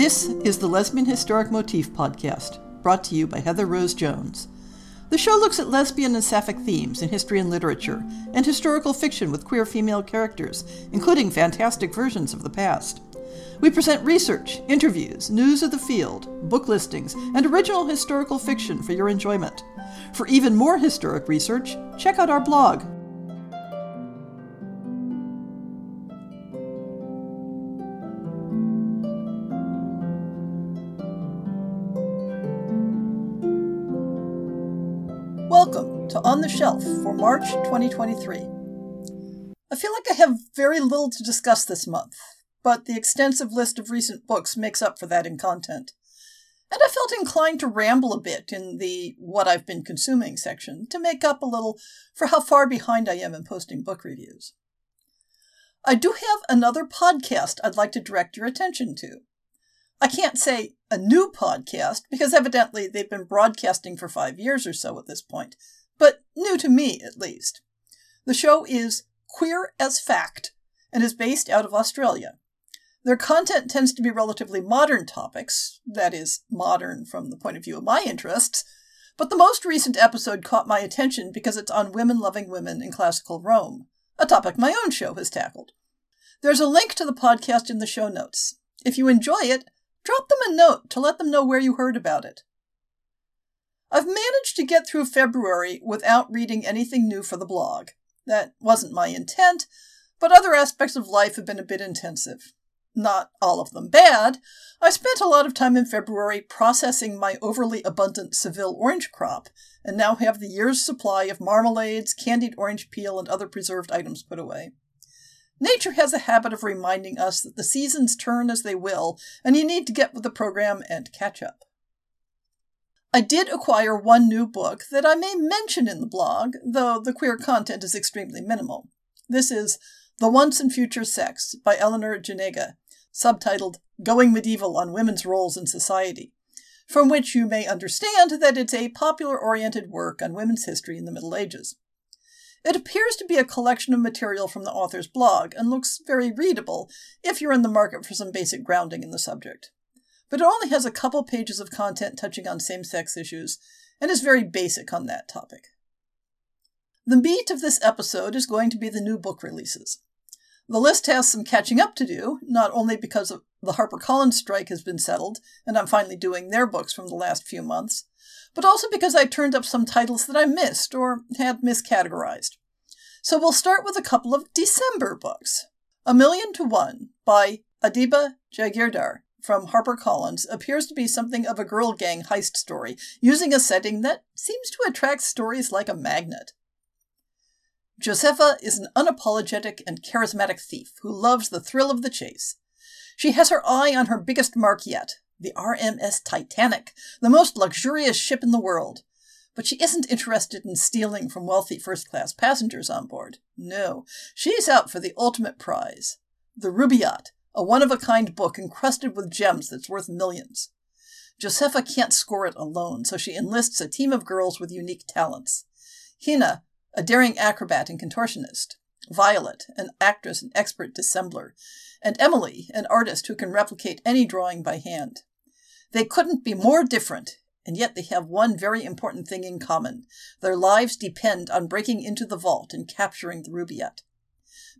This is the Lesbian Historic Motif podcast, brought to you by Heather Rose Jones. The show looks at lesbian and sapphic themes in history and literature, and historical fiction with queer female characters, including fantastic versions of the past. We present research, interviews, news of the field, book listings, and original historical fiction for your enjoyment. For even more historic research, check out our blog, Shelf for March 2023. I feel like I have very little to discuss this month, but the extensive list of recent books makes up for that in content. And I felt inclined to ramble a bit in the What I've Been Consuming section to make up a little for how far behind I am in posting book reviews. I do have another podcast I'd like to direct your attention to. I can't say a new podcast because evidently they've been broadcasting for five years or so at this point, new to me at least. The show is Queer as Fact and is based out of Australia. Their content tends to be relatively modern topics, that is, modern from the point of view of my interests, but the most recent episode caught my attention because it's on women loving women in classical Rome, a topic my own show has tackled. There's a link to the podcast in the show notes. If you enjoy it, Drop them a note to let them know where you heard about it. I've managed to get through February without reading anything new for the blog. That wasn't my intent, but other aspects of life have been a bit intensive. Not all of them bad. I spent a lot of time in February processing my overly abundant Seville orange crop, and now have the year's supply of marmalades, candied orange peel, and other preserved items put away. Nature has a habit of reminding us that the seasons turn as they will, and you need to get with the program and catch up. I did acquire one new book that I may mention in the blog, though the queer content is extremely minimal. This is The Once and Future Sex by Eleanor Janega, subtitled Going Medieval on Women's Roles in Society, from which you may understand that it's a popular oriented work on women's history in the Middle Ages. It appears to be a collection of material from the author's blog and looks very readable if you're in the market for some basic grounding in the subject. But it only has a couple pages of content touching on same sex issues and is very basic on that topic. The meat of this episode is going to be the new book releases. The list has some catching up to do, not only because the HarperCollins strike has been settled and I'm finally doing their books from the last few months, but also because I turned up some titles that I missed or had miscategorized. So we'll start with a couple of December books. A Million to One by Adiba Jaigirdar from HarperCollins appears to be something of a girl gang heist story, using a setting that seems to attract stories like a magnet. Josefa is an unapologetic and charismatic thief who loves the thrill of the chase. She has her eye on her biggest mark yet, the RMS Titanic, the most luxurious ship in the world. But she isn't interested in stealing from wealthy first class passengers on board. No, she's out for the ultimate prize the Rubaiyat, a one of a kind book encrusted with gems that's worth millions. Josefa can't score it alone, so she enlists a team of girls with unique talents. Hina, a daring acrobat and contortionist. Violet, an actress and expert dissembler. And Emily, an artist who can replicate any drawing by hand. They couldn't be more different, and yet they have one very important thing in common. Their lives depend on breaking into the vault and capturing the Rubaiyat.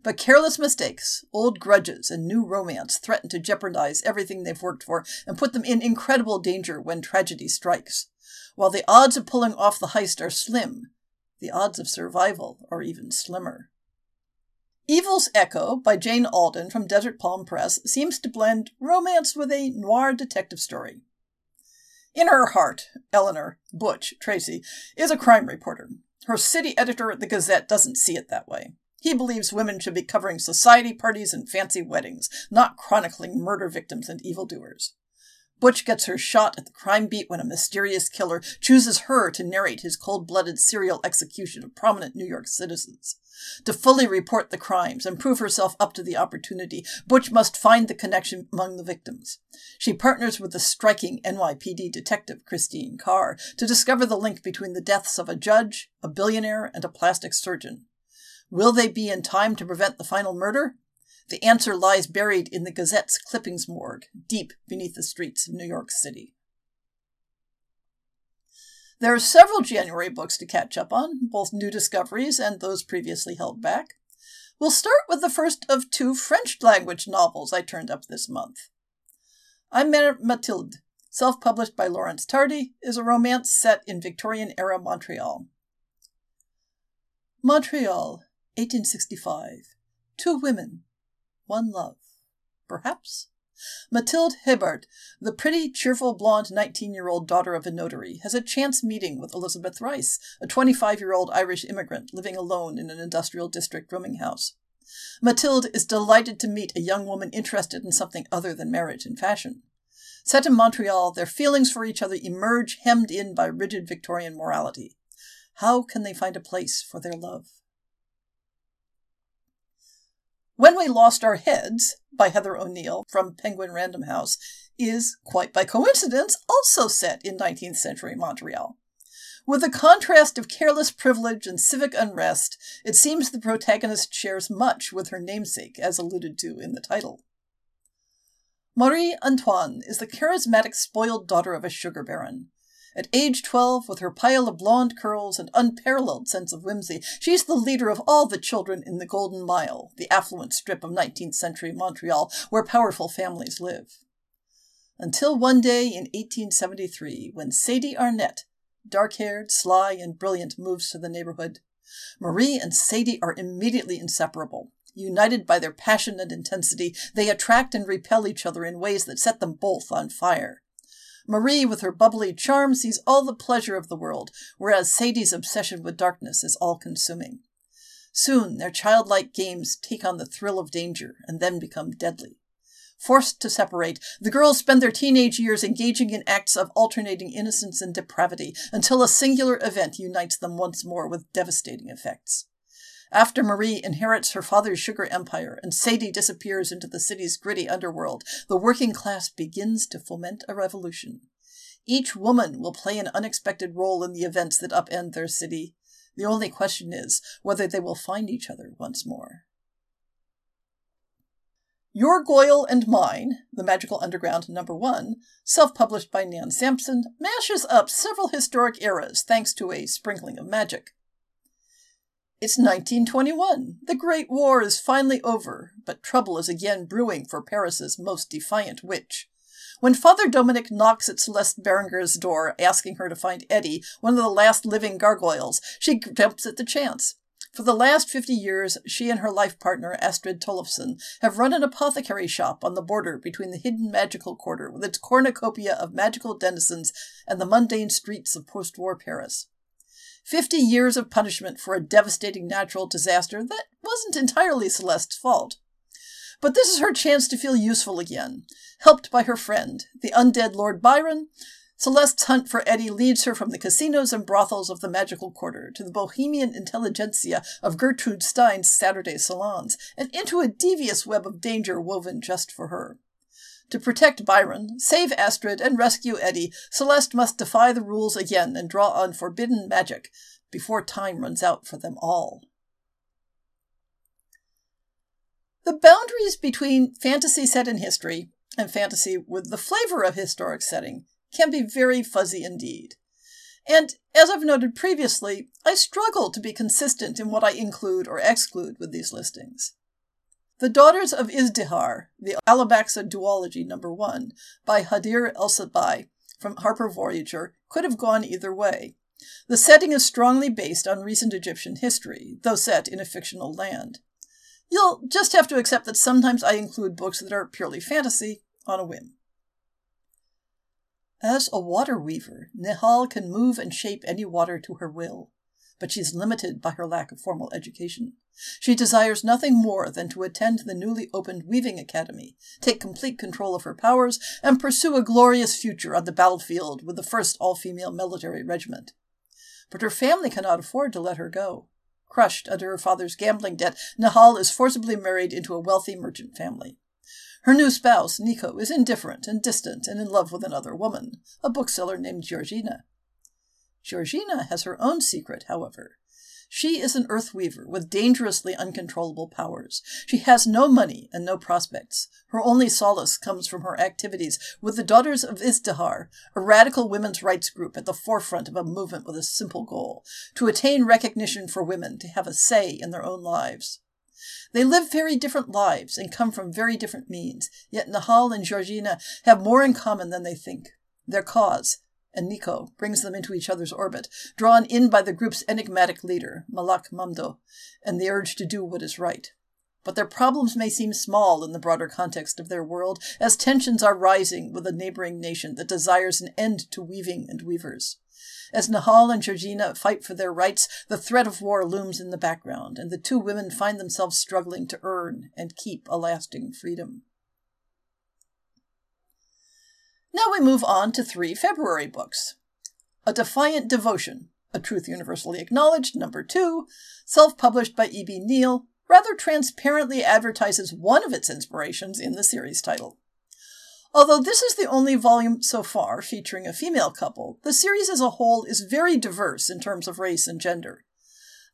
But careless mistakes, old grudges, and new romance threaten to jeopardize everything they've worked for and put them in incredible danger when tragedy strikes. While the odds of pulling off the heist are slim, the odds of survival are even slimmer. Evil's Echo by Jane Alden from Desert Palm Press seems to blend romance with a noir detective story. In her heart, Eleanor, Butch, Tracy, is a crime reporter. Her city editor at the Gazette doesn't see it that way. He believes women should be covering society parties and fancy weddings, not chronicling murder victims and evildoers. Butch gets her shot at the crime beat when a mysterious killer chooses her to narrate his cold blooded serial execution of prominent New York citizens. To fully report the crimes and prove herself up to the opportunity, Butch must find the connection among the victims. She partners with the striking NYPD detective Christine Carr to discover the link between the deaths of a judge, a billionaire, and a plastic surgeon. Will they be in time to prevent the final murder? The answer lies buried in the Gazette's clippings morgue, deep beneath the streets of New York City. There are several January books to catch up on, both new discoveries and those previously held back. We'll start with the first of two French language novels I turned up this month. Aimer Mathilde, self published by Laurence Tardi, is a romance set in Victorian era Montreal. Montreal, 1865. Two women, one love. Perhaps? Mathilde Hebert, the pretty, cheerful, blonde 19 year old daughter of a notary, has a chance meeting with Elizabeth Rice, a 25 year old Irish immigrant living alone in an industrial district rooming house. Mathilde is delighted to meet a young woman interested in something other than marriage and fashion. Set in Montreal, their feelings for each other emerge hemmed in by rigid Victorian morality. How can they find a place for their love? When We Lost Our Heads by Heather O'Neill from Penguin Random House is, quite by coincidence, also set in 19th century Montreal. With the contrast of careless privilege and civic unrest, it seems the protagonist shares much with her namesake, as alluded to in the title. Marie Antoine is the charismatic, spoiled daughter of a sugar baron. At age 12, with her pile of blonde curls and unparalleled sense of whimsy, she's the leader of all the children in the Golden Mile, the affluent strip of 19th century Montreal where powerful families live. Until one day in 1873, when Sadie Arnett, dark haired, sly, and brilliant, moves to the neighborhood, Marie and Sadie are immediately inseparable. United by their passion and intensity, they attract and repel each other in ways that set them both on fire. Marie, with her bubbly charm, sees all the pleasure of the world, whereas Sadie's obsession with darkness is all consuming. Soon their childlike games take on the thrill of danger and then become deadly. Forced to separate, the girls spend their teenage years engaging in acts of alternating innocence and depravity until a singular event unites them once more with devastating effects. After Marie inherits her father's sugar empire and Sadie disappears into the city's gritty underworld, the working class begins to foment a revolution. Each woman will play an unexpected role in the events that upend their city. The only question is whether they will find each other once more. Your Goyle and Mine, The Magickal Underground Number One, self published by Nan Sampson, mashes up several historic eras thanks to a sprinkling of magic. It's 1921. The Great War is finally over, but trouble is again brewing for Paris's most defiant witch. When Father Dominic knocks at Celeste Beringer's door, asking her to find Eddie, one of the last living gargoyles, she jumps at the chance. For the last fifty years, she and her life partner, Astrid Tollefson, have run an apothecary shop on the border between the hidden magical quarter with its cornucopia of magical denizens and the mundane streets of post war Paris. Fifty years of punishment for a devastating natural disaster that wasn't entirely Celeste's fault. But this is her chance to feel useful again. Helped by her friend, the undead Lord Byron, Celeste's hunt for Eddie leads her from the casinos and brothels of the magical quarter to the bohemian intelligentsia of Gertrude Stein's Saturday salons, and into a devious web of danger woven just for her. To protect Byron, save Astrid, and rescue Eddie, Celeste must defy the rules again and draw on forbidden magic before time runs out for them all. The boundaries between fantasy set in history and fantasy with the flavor of historic setting can be very fuzzy indeed. And as I've noted previously, I struggle to be consistent in what I include or exclude with these listings. The Daughters of Izdihar, the Alamaxa Duology Number 1, by Hadeer El from Harper Voyager, could have gone either way. The setting is strongly based on recent Egyptian history, though set in a fictional land. You'll just have to accept that sometimes I include books that are purely fantasy on a whim. As a water weaver, Nehal can move and shape any water to her will, but she's limited by her lack of formal education. She desires nothing more than to attend the newly opened Weaving Academy, take complete control of her powers, and pursue a glorious future on the battlefield with the 1st All Female Military Regiment. But her family cannot afford to let her go. Crushed under her father's gambling debt, Nehal is forcibly married into a wealthy merchant family. Her new spouse, Nico, is indifferent and distant and in love with another woman, a bookseller named Georgina. Georgina has her own secret, however. She is an earth weaver with dangerously uncontrollable powers. She has no money and no prospects. Her only solace comes from her activities with the Daughters of Izdihar, a radical women's rights group at the forefront of a movement with a simple goal to attain recognition for women to have a say in their own lives. They live very different lives and come from very different means, yet Nehal and Georgina have more in common than they think. Their cause, and Nico brings them into each other's orbit, drawn in by the group's enigmatic leader, Malak Mamdouh, and the urge to do what is right. But their problems may seem small in the broader context of their world, as tensions are rising with a neighboring nation that desires an end to weaving and weavers. As Nehal and Georgina fight for their rights, the threat of war looms in the background, and the two women find themselves struggling to earn and keep a lasting freedom. Now we move on to three February books A Defiant Devotion, A Truth Universally Acknowledged, number two, self published by E.B. Neal, rather transparently advertises one of its inspirations in the series title. Although this is the only volume so far featuring a female couple, the series as a whole is very diverse in terms of race and gender.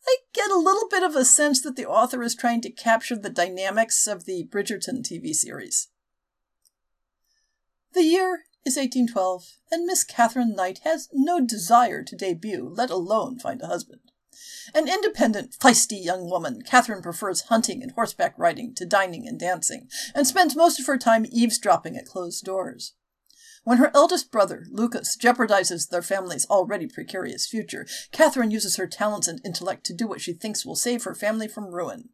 I get a little bit of a sense that the author is trying to capture the dynamics of the Bridgerton TV series. The year is 1812, and Miss Catherine Knight has no desire to debut, let alone find a husband. An independent, feisty young woman, Catherine prefers hunting and horseback riding to dining and dancing, and spends most of her time eavesdropping at closed doors. When her eldest brother, Lucas, jeopardizes their family's already precarious future, Catherine uses her talents and intellect to do what she thinks will save her family from ruin.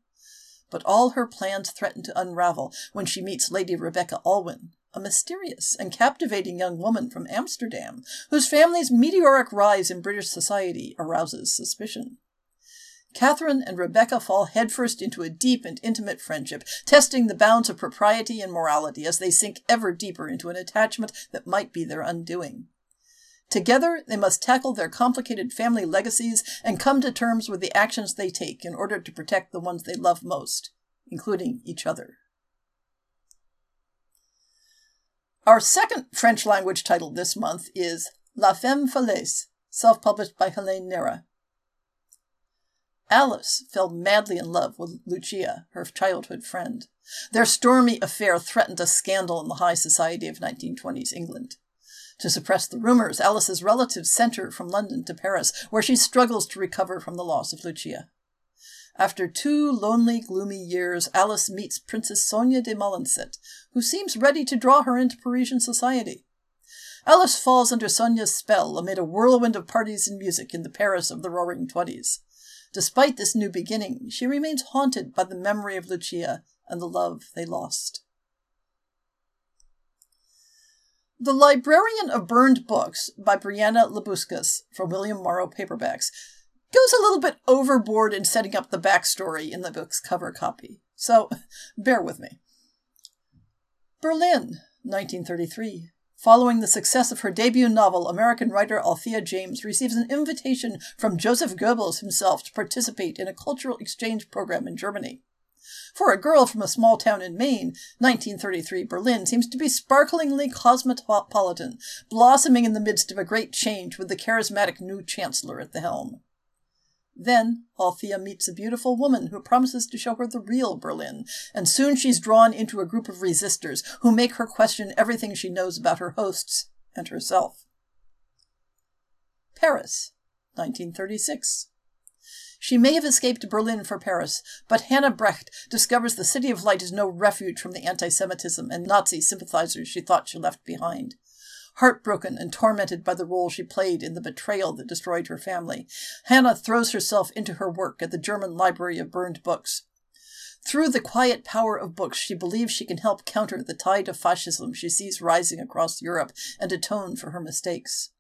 But all her plans threaten to unravel when she meets Lady Rebecca Alwyn, a mysterious and captivating young woman from Amsterdam, whose family's meteoric rise in British society arouses suspicion. Catherine and Rebecca fall headfirst into a deep and intimate friendship, testing the bounds of propriety and morality as they sink ever deeper into an attachment that might be their undoing. Together, they must tackle their complicated family legacies and come to terms with the actions they take in order to protect the ones they love most, including each other. Our second French language title this month is La Femme Falaise, self published by Hélène Néra. Alice fell madly in love with Lucia, her childhood friend. Their stormy affair threatened a scandal in the high society of 1920s England. To suppress the rumors, Alice's relatives sent her from London to Paris, where she struggles to recover from the loss of Lucia. After two lonely, gloomy years, Alice meets Princess Sonia de Molenset, who seems ready to draw her into Parisian society. Alice falls under Sonia's spell amid a whirlwind of parties and music in the Paris of the Roaring Twenties. Despite this new beginning, she remains haunted by the memory of Lucia and the love they lost. The Librarian of Burned Books by Brianna Labuskes from William Morrow Paperbacks goes a little bit overboard in setting up the backstory in the book's cover copy. So bear with me. Berlin, 1933. Following the success of her debut novel, American writer Althea James receives an invitation from Joseph Goebbels himself to participate in a cultural exchange program in Germany. For a girl from a small town in Maine, 1933 Berlin seems to be sparklingly cosmopolitan, blossoming in the midst of a great change with the charismatic new chancellor at the helm. Then Althea meets a beautiful woman who promises to show her the real Berlin, and soon she's drawn into a group of resistors who make her question everything she knows about her hosts and herself. Paris, 1936. She may have escaped Berlin for Paris, but Hannah Brecht discovers the City of Light is no refuge from the anti Semitism and Nazi sympathizers she thought she left behind. Heartbroken and tormented by the role she played in the betrayal that destroyed her family, Hannah throws herself into her work at the German Library of Burned Books. Through the quiet power of books, she believes she can help counter the tide of fascism she sees rising across Europe and atone for her mistakes.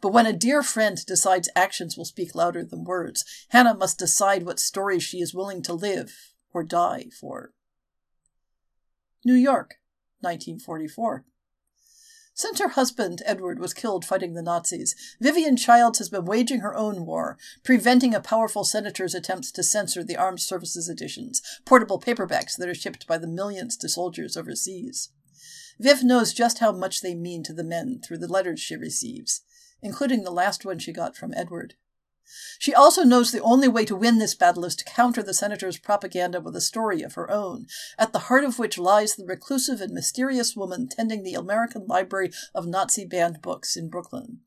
But when a dear friend decides actions will speak louder than words, Hannah must decide what story she is willing to live or die for. New York, 1944. Since her husband, Edward, was killed fighting the Nazis, Vivian Childs has been waging her own war, preventing a powerful senator's attempts to censor the armed services editions, portable paperbacks that are shipped by the millions to soldiers overseas. Viv knows just how much they mean to the men through the letters she receives, including the last one she got from Edward. She also knows the only way to win this battle is to counter the senator's propaganda with a story of her own, at the heart of which lies the reclusive and mysterious woman tending the American Library of Nazi banned books in Brooklyn.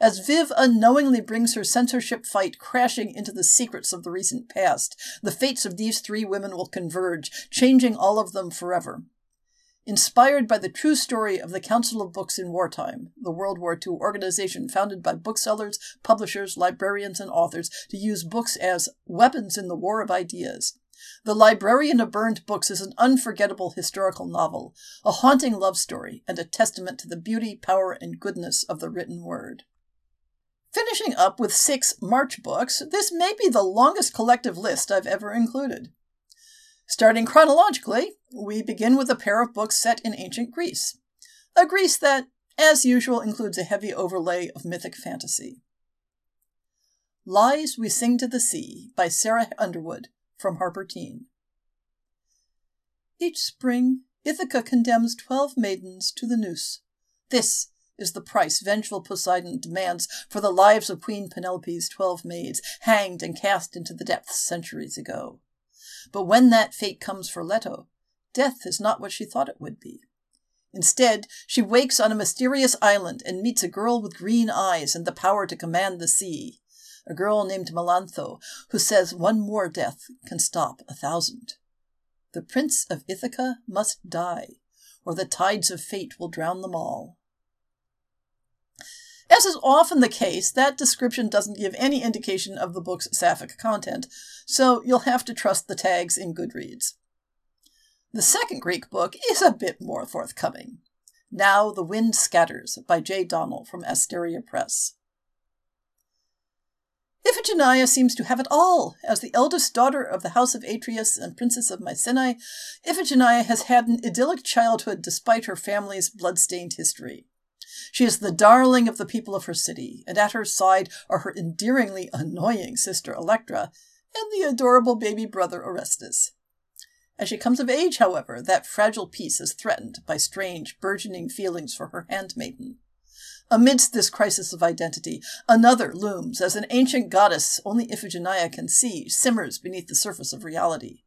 As Viv unknowingly brings her censorship fight crashing into the secrets of the recent past, the fates of these three women will converge, changing all of them forever. Inspired by the true story of the Council of Books in Wartime, the World War II organization founded by booksellers, publishers, librarians, and authors to use books as weapons in the war of ideas. The Librarian of Burned Books is an unforgettable historical novel, a haunting love story, and a testament to the beauty, power, and goodness of the written word. Finishing up with six March books, this may be the longest collective list I've ever included. Starting chronologically, we begin with a pair of books set in ancient Greece. A Greece that, as usual, includes a heavy overlay of mythic fantasy. Lies We Sing to the Sea by Sarah Underwood from Harper Teen. Each spring, Ithaca condemns twelve maidens to the noose. This is the price vengeful Poseidon demands for the lives of Queen Penelope's twelve maids, hanged and cast into the depths centuries ago. But when that fate comes for Leto, death is not what she thought it would be. Instead, she wakes on a mysterious island and meets a girl with green eyes and the power to command the sea. A girl named Melantho, who says one more death can stop a thousand. The prince of Ithaca must die, or the tides of fate will drown them all. As is often the case, that description doesn't give any indication of the book's sapphic content, so you'll have to trust the tags in Goodreads. The second Greek book is a bit more forthcoming. Now the Wind Scatters by J. Donal from Asteria Press. Iphigenia seems to have it all. As the eldest daughter of the House of Atreus and Princess of Mycenae, Iphigenia has had an idyllic childhood despite her family's blood-stained history. She is the darling of the people of her city, and at her side are her endearingly annoying sister Electra and the adorable baby brother Orestes. As she comes of age, however, that fragile peace is threatened by strange, burgeoning feelings for her handmaiden. Amidst this crisis of identity, another looms as an ancient goddess only Iphigenia can see, simmers beneath the surface of reality.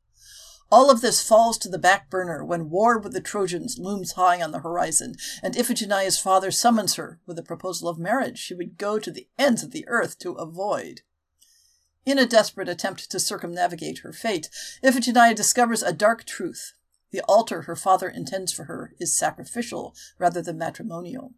All of this falls to the back burner when war with the Trojans looms high on the horizon, and Iphigenia's father summons her with a proposal of marriage she would go to the ends of the earth to avoid. In a desperate attempt to circumnavigate her fate, Iphigenia discovers a dark truth. The altar her father intends for her is sacrificial rather than matrimonial.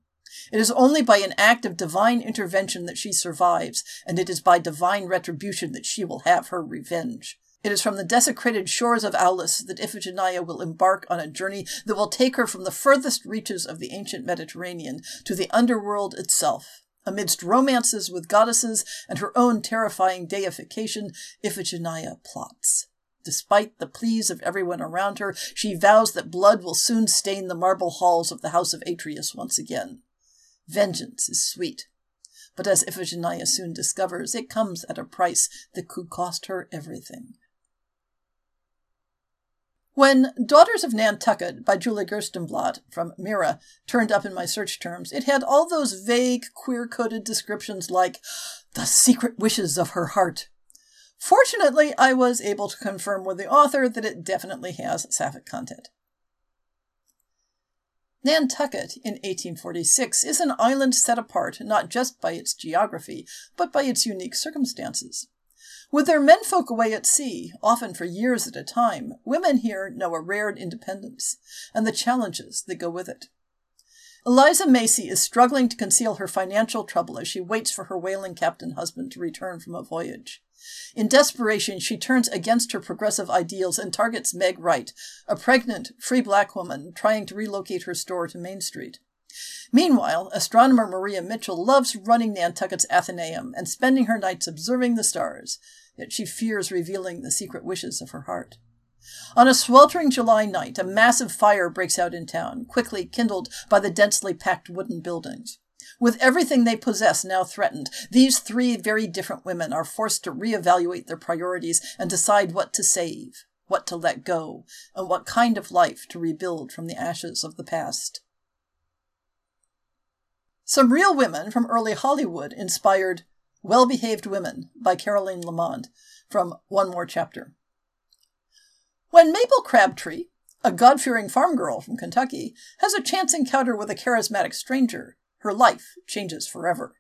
It is only by an act of divine intervention that she survives, and it is by divine retribution that she will have her revenge. It is from the desecrated shores of Aulis that Iphigenia will embark on a journey that will take her from the furthest reaches of the ancient Mediterranean to the underworld itself. Amidst romances with goddesses and her own terrifying deification, Iphigenia plots. Despite the pleas of everyone around her, she vows that blood will soon stain the marble halls of the house of Atreus once again. Vengeance is sweet, but as Iphigenia soon discovers, it comes at a price that could cost her everything. When Daughters of Nantucket by Julie Gerstenblatt from Mira turned up in my search terms, it had all those vague, queer coded descriptions like the secret wishes of her heart. Fortunately, I was able to confirm with the author that it definitely has sapphic content. Nantucket in 1846 is an island set apart not just by its geography, but by its unique circumstances. With their menfolk away at sea, often for years at a time, women here know a rare independence and the challenges that go with it. Eliza Macy is struggling to conceal her financial trouble as she waits for her whaling captain husband to return from a voyage. In desperation, she turns against her progressive ideals and targets Meg Wright, a pregnant, free black woman trying to relocate her store to Main Street. Meanwhile, astronomer Maria Mitchell loves running Nantucket's Athenaeum and spending her nights observing the stars, yet she fears revealing the secret wishes of her heart. On a sweltering July night, a massive fire breaks out in town, quickly kindled by the densely packed wooden buildings. With everything they possess now threatened, these three very different women are forced to reevaluate their priorities and decide what to save, what to let go, and what kind of life to rebuild from the ashes of the past. Some real women from early Hollywood inspired Well Behaved Women by Caroline Lamond from One More Chapter. When Mabel Crabtree, a God fearing farm girl from Kentucky, has a chance encounter with a charismatic stranger, her life changes forever.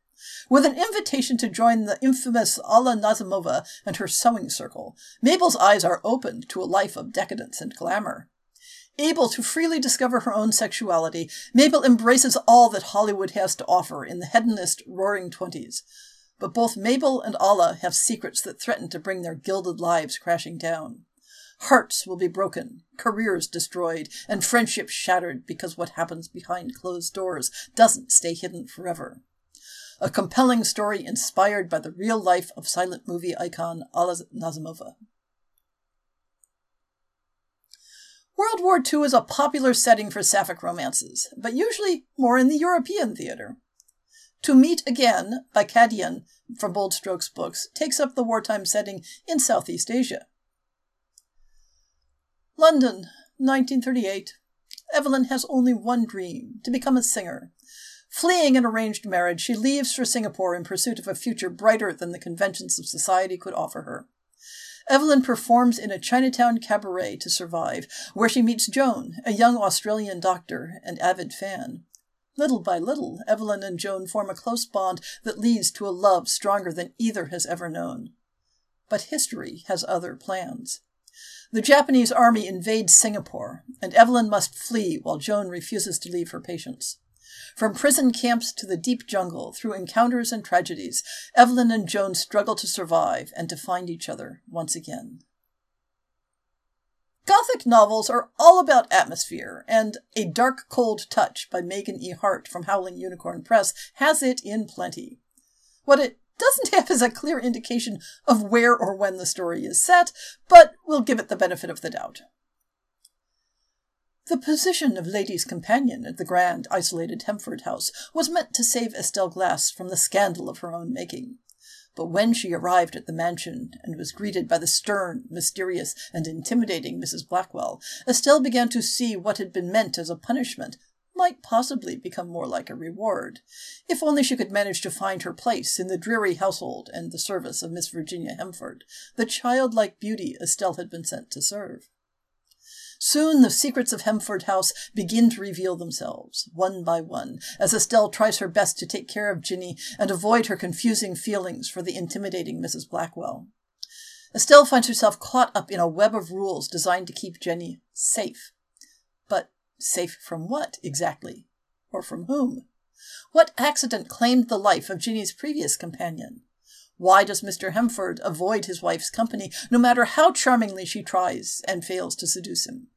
With an invitation to join the infamous Alla Nazimova and her sewing circle, Mabel's eyes are opened to a life of decadence and glamour. Able to freely discover her own sexuality, Mabel embraces all that Hollywood has to offer in the hedonist roaring twenties. But both Mabel and Alla have secrets that threaten to bring their gilded lives crashing down. Hearts will be broken, careers destroyed, and friendships shattered because what happens behind closed doors doesn't stay hidden forever. A compelling story inspired by the real life of silent movie icon Alla Nazimova. World War II is a popular setting for sapphic romances, but usually more in the European theater. To Meet Again by Kadyan from Bold Strokes Books takes up the wartime setting in Southeast Asia. London, 1938. Evelyn has only one dream to become a singer. Fleeing an arranged marriage, she leaves for Singapore in pursuit of a future brighter than the conventions of society could offer her. Evelyn performs in a Chinatown cabaret to survive, where she meets Joan, a young Australian doctor and avid fan. Little by little, Evelyn and Joan form a close bond that leads to a love stronger than either has ever known. But history has other plans. The Japanese army invades Singapore, and Evelyn must flee while Joan refuses to leave her patients. From prison camps to the deep jungle, through encounters and tragedies, Evelyn and Joan struggle to survive and to find each other once again. Gothic novels are all about atmosphere, and A Dark Cold Touch by Megan E. Hart from Howling Unicorn Press has it in plenty. What it doesn't have is a clear indication of where or when the story is set, but we'll give it the benefit of the doubt. The position of lady's companion at the grand, isolated Hemford house was meant to save Estelle Glass from the scandal of her own making. But when she arrived at the mansion and was greeted by the stern, mysterious, and intimidating Mrs. Blackwell, Estelle began to see what had been meant as a punishment might possibly become more like a reward, if only she could manage to find her place in the dreary household and the service of Miss Virginia Hemford, the childlike beauty Estelle had been sent to serve. Soon the secrets of Hemford House begin to reveal themselves, one by one, as Estelle tries her best to take care of Ginny and avoid her confusing feelings for the intimidating Mrs. Blackwell. Estelle finds herself caught up in a web of rules designed to keep Ginny safe. But safe from what, exactly? Or from whom? What accident claimed the life of Ginny's previous companion? Why does Mr. Hemford avoid his wife's company, no matter how charmingly she tries and fails to seduce him?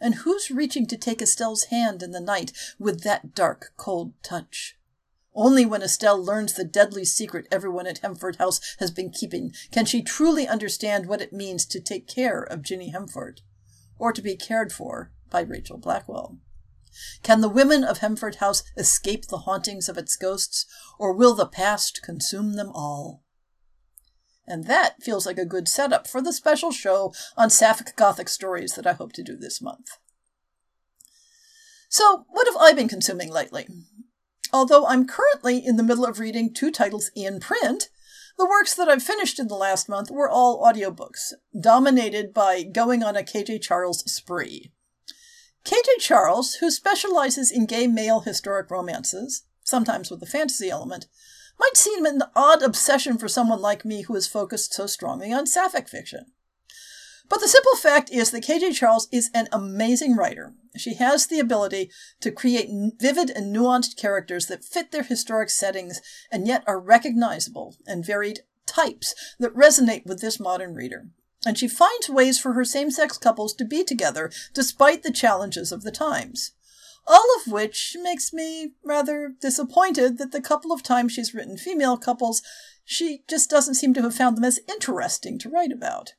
And who's reaching to take Estelle's hand in the night with that dark, cold touch? Only when Estelle learns the deadly secret everyone at Hemford House has been keeping can she truly understand what it means to take care of Ginny Hemford, or to be cared for by Rachel Blackwell. Can the women of Hemford House escape the hauntings of its ghosts, or will the past consume them all? And that feels like a good setup for the special show on Sapphic Gothic stories that I hope to do this month. So, what have I been consuming lately? Although I'm currently in the middle of reading two titles in print, the works that I've finished in the last month were all audiobooks, dominated by going on a KJ Charles spree. KJ Charles, who specializes in gay male historic romances, sometimes with a fantasy element, might seem an odd obsession for someone like me who is focused so strongly on sapphic fiction. But the simple fact is that KJ Charles is an amazing writer. She has the ability to create vivid and nuanced characters that fit their historic settings and yet are recognizable and varied types that resonate with this modern reader. And she finds ways for her same sex couples to be together despite the challenges of the times all of which makes me rather disappointed that the couple of times she's written female couples, she just doesn't seem to have found them as interesting to write about.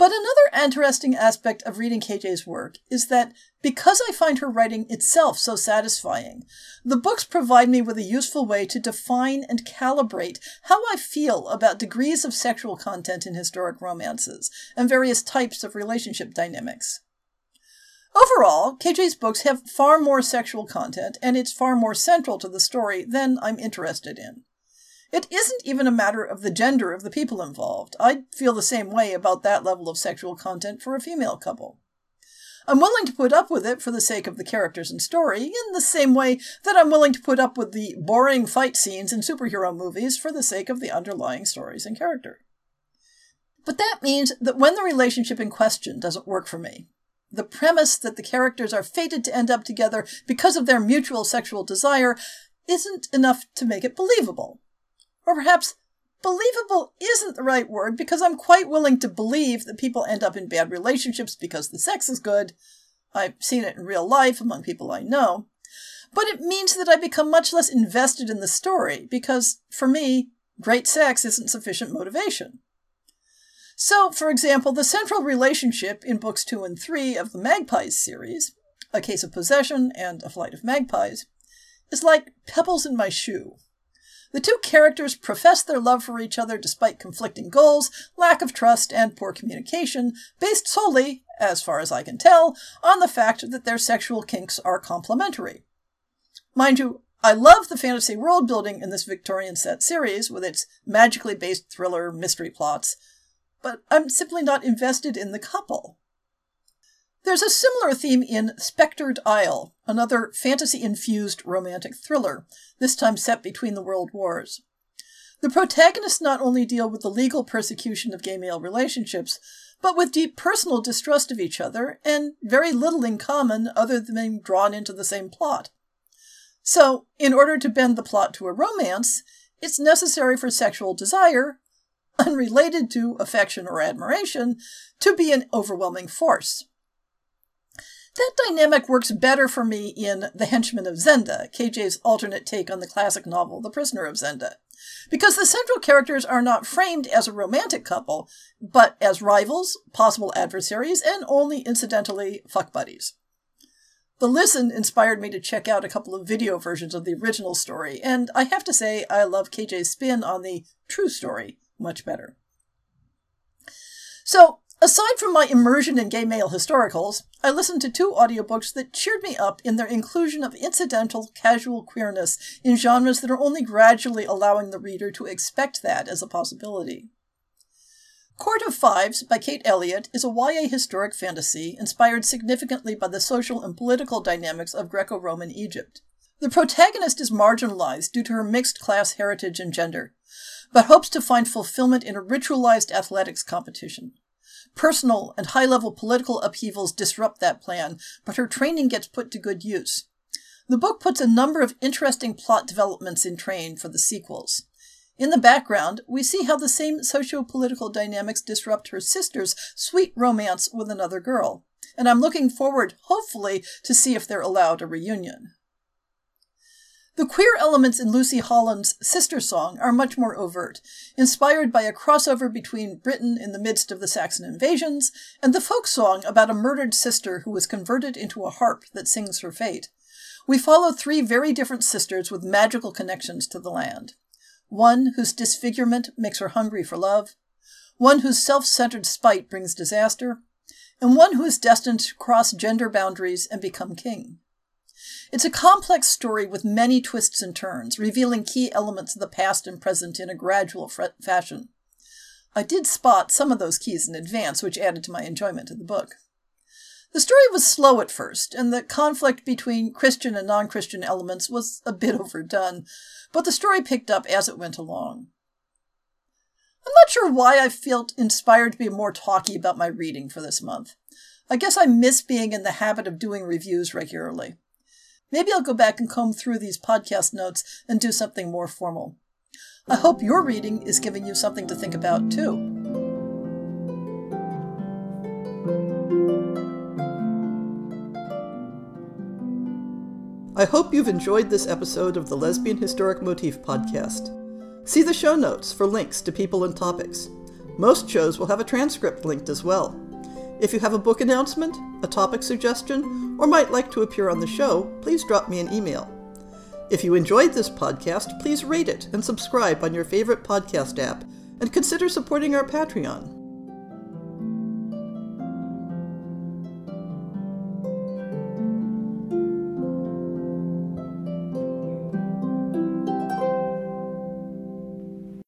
But another interesting aspect of reading KJ's work is that because I find her writing itself so satisfying, the books provide me with a useful way to define and calibrate how I feel about degrees of sexual content in historic romances and various types of relationship dynamics. Overall, KJ's books have far more sexual content, and it's far more central to the story than I'm interested in. It isn't even a matter of the gender of the people involved. I'd feel the same way about that level of sexual content for a female couple. I'm willing to put up with it for the sake of the characters and story, in the same way that I'm willing to put up with the boring fight scenes in superhero movies for the sake of the underlying stories and character. But that means that when the relationship in question doesn't work for me, the premise that the characters are fated to end up together because of their mutual sexual desire isn't enough to make it believable. Or perhaps believable isn't the right word because I'm quite willing to believe that people end up in bad relationships because the sex is good. I've seen it in real life among people I know. But it means that I become much less invested in the story because, for me, great sex isn't sufficient motivation. So, for example, the central relationship in books two and three of the Magpies series, A Case of Possession and A Flight of Magpies, is like pebbles in my shoe. The two characters profess their love for each other despite conflicting goals, lack of trust, and poor communication, based solely, as far as I can tell, on the fact that their sexual kinks are complementary. Mind you, I love the fantasy world building in this Victorian set series with its magically based thriller mystery plots, but I'm simply not invested in the couple. There's a similar theme in Spectred Isle, another fantasy infused romantic thriller, this time set between the world wars. The protagonists not only deal with the legal persecution of gay male relationships, but with deep personal distrust of each other and very little in common other than being drawn into the same plot. So, in order to bend the plot to a romance, it's necessary for sexual desire, unrelated to affection or admiration, to be an overwhelming force. That dynamic works better for me in The Henchman of Zenda, KJ's alternate take on the classic novel The Prisoner of Zenda, because the central characters are not framed as a romantic couple, but as rivals, possible adversaries, and only incidentally fuck buddies. The Listen inspired me to check out a couple of video versions of the original story, and I have to say I love KJ's spin on the true story much better. So, Aside from my immersion in gay male historicals, I listened to two audiobooks that cheered me up in their inclusion of incidental, casual queerness in genres that are only gradually allowing the reader to expect that as a possibility. Court of Fives by Kate Elliott is a YA historic fantasy inspired significantly by the social and political dynamics of Greco Roman Egypt. The protagonist is marginalized due to her mixed class heritage and gender, but hopes to find fulfillment in a ritualized athletics competition. Personal and high level political upheavals disrupt that plan, but her training gets put to good use. The book puts a number of interesting plot developments in train for the sequels. In the background, we see how the same socio political dynamics disrupt her sister's sweet romance with another girl, and I'm looking forward, hopefully, to see if they're allowed a reunion. The queer elements in Lucy Holland's Sistersong are much more overt, inspired by a crossover between Britain in the midst of the Saxon invasions and the folk song about a murdered sister who was converted into a harp that sings her fate. We follow three very different sisters with magical connections to the land. One whose disfigurement makes her hungry for love, one whose self centered spite brings disaster, and one who is destined to cross gender boundaries and become king. It's a complex story with many twists and turns, revealing key elements of the past and present in a gradual fashion. I did spot some of those keys in advance, which added to my enjoyment of the book. The story was slow at first, and the conflict between Christian and non Christian elements was a bit overdone, but the story picked up as it went along. I'm not sure why I felt inspired to be more talky about my reading for this month. I guess I miss being in the habit of doing reviews regularly. Maybe I'll go back and comb through these podcast notes and do something more formal. I hope your reading is giving you something to think about too. I hope you've enjoyed this episode of the Lesbian Historic Motif podcast. See the show notes for links to people and topics. Most shows will have a transcript linked as well. If you have a book announcement, a topic suggestion, or might like to appear on the show, please drop me an email. If you enjoyed this podcast, please rate it and subscribe on your favorite podcast app, and consider supporting our Patreon.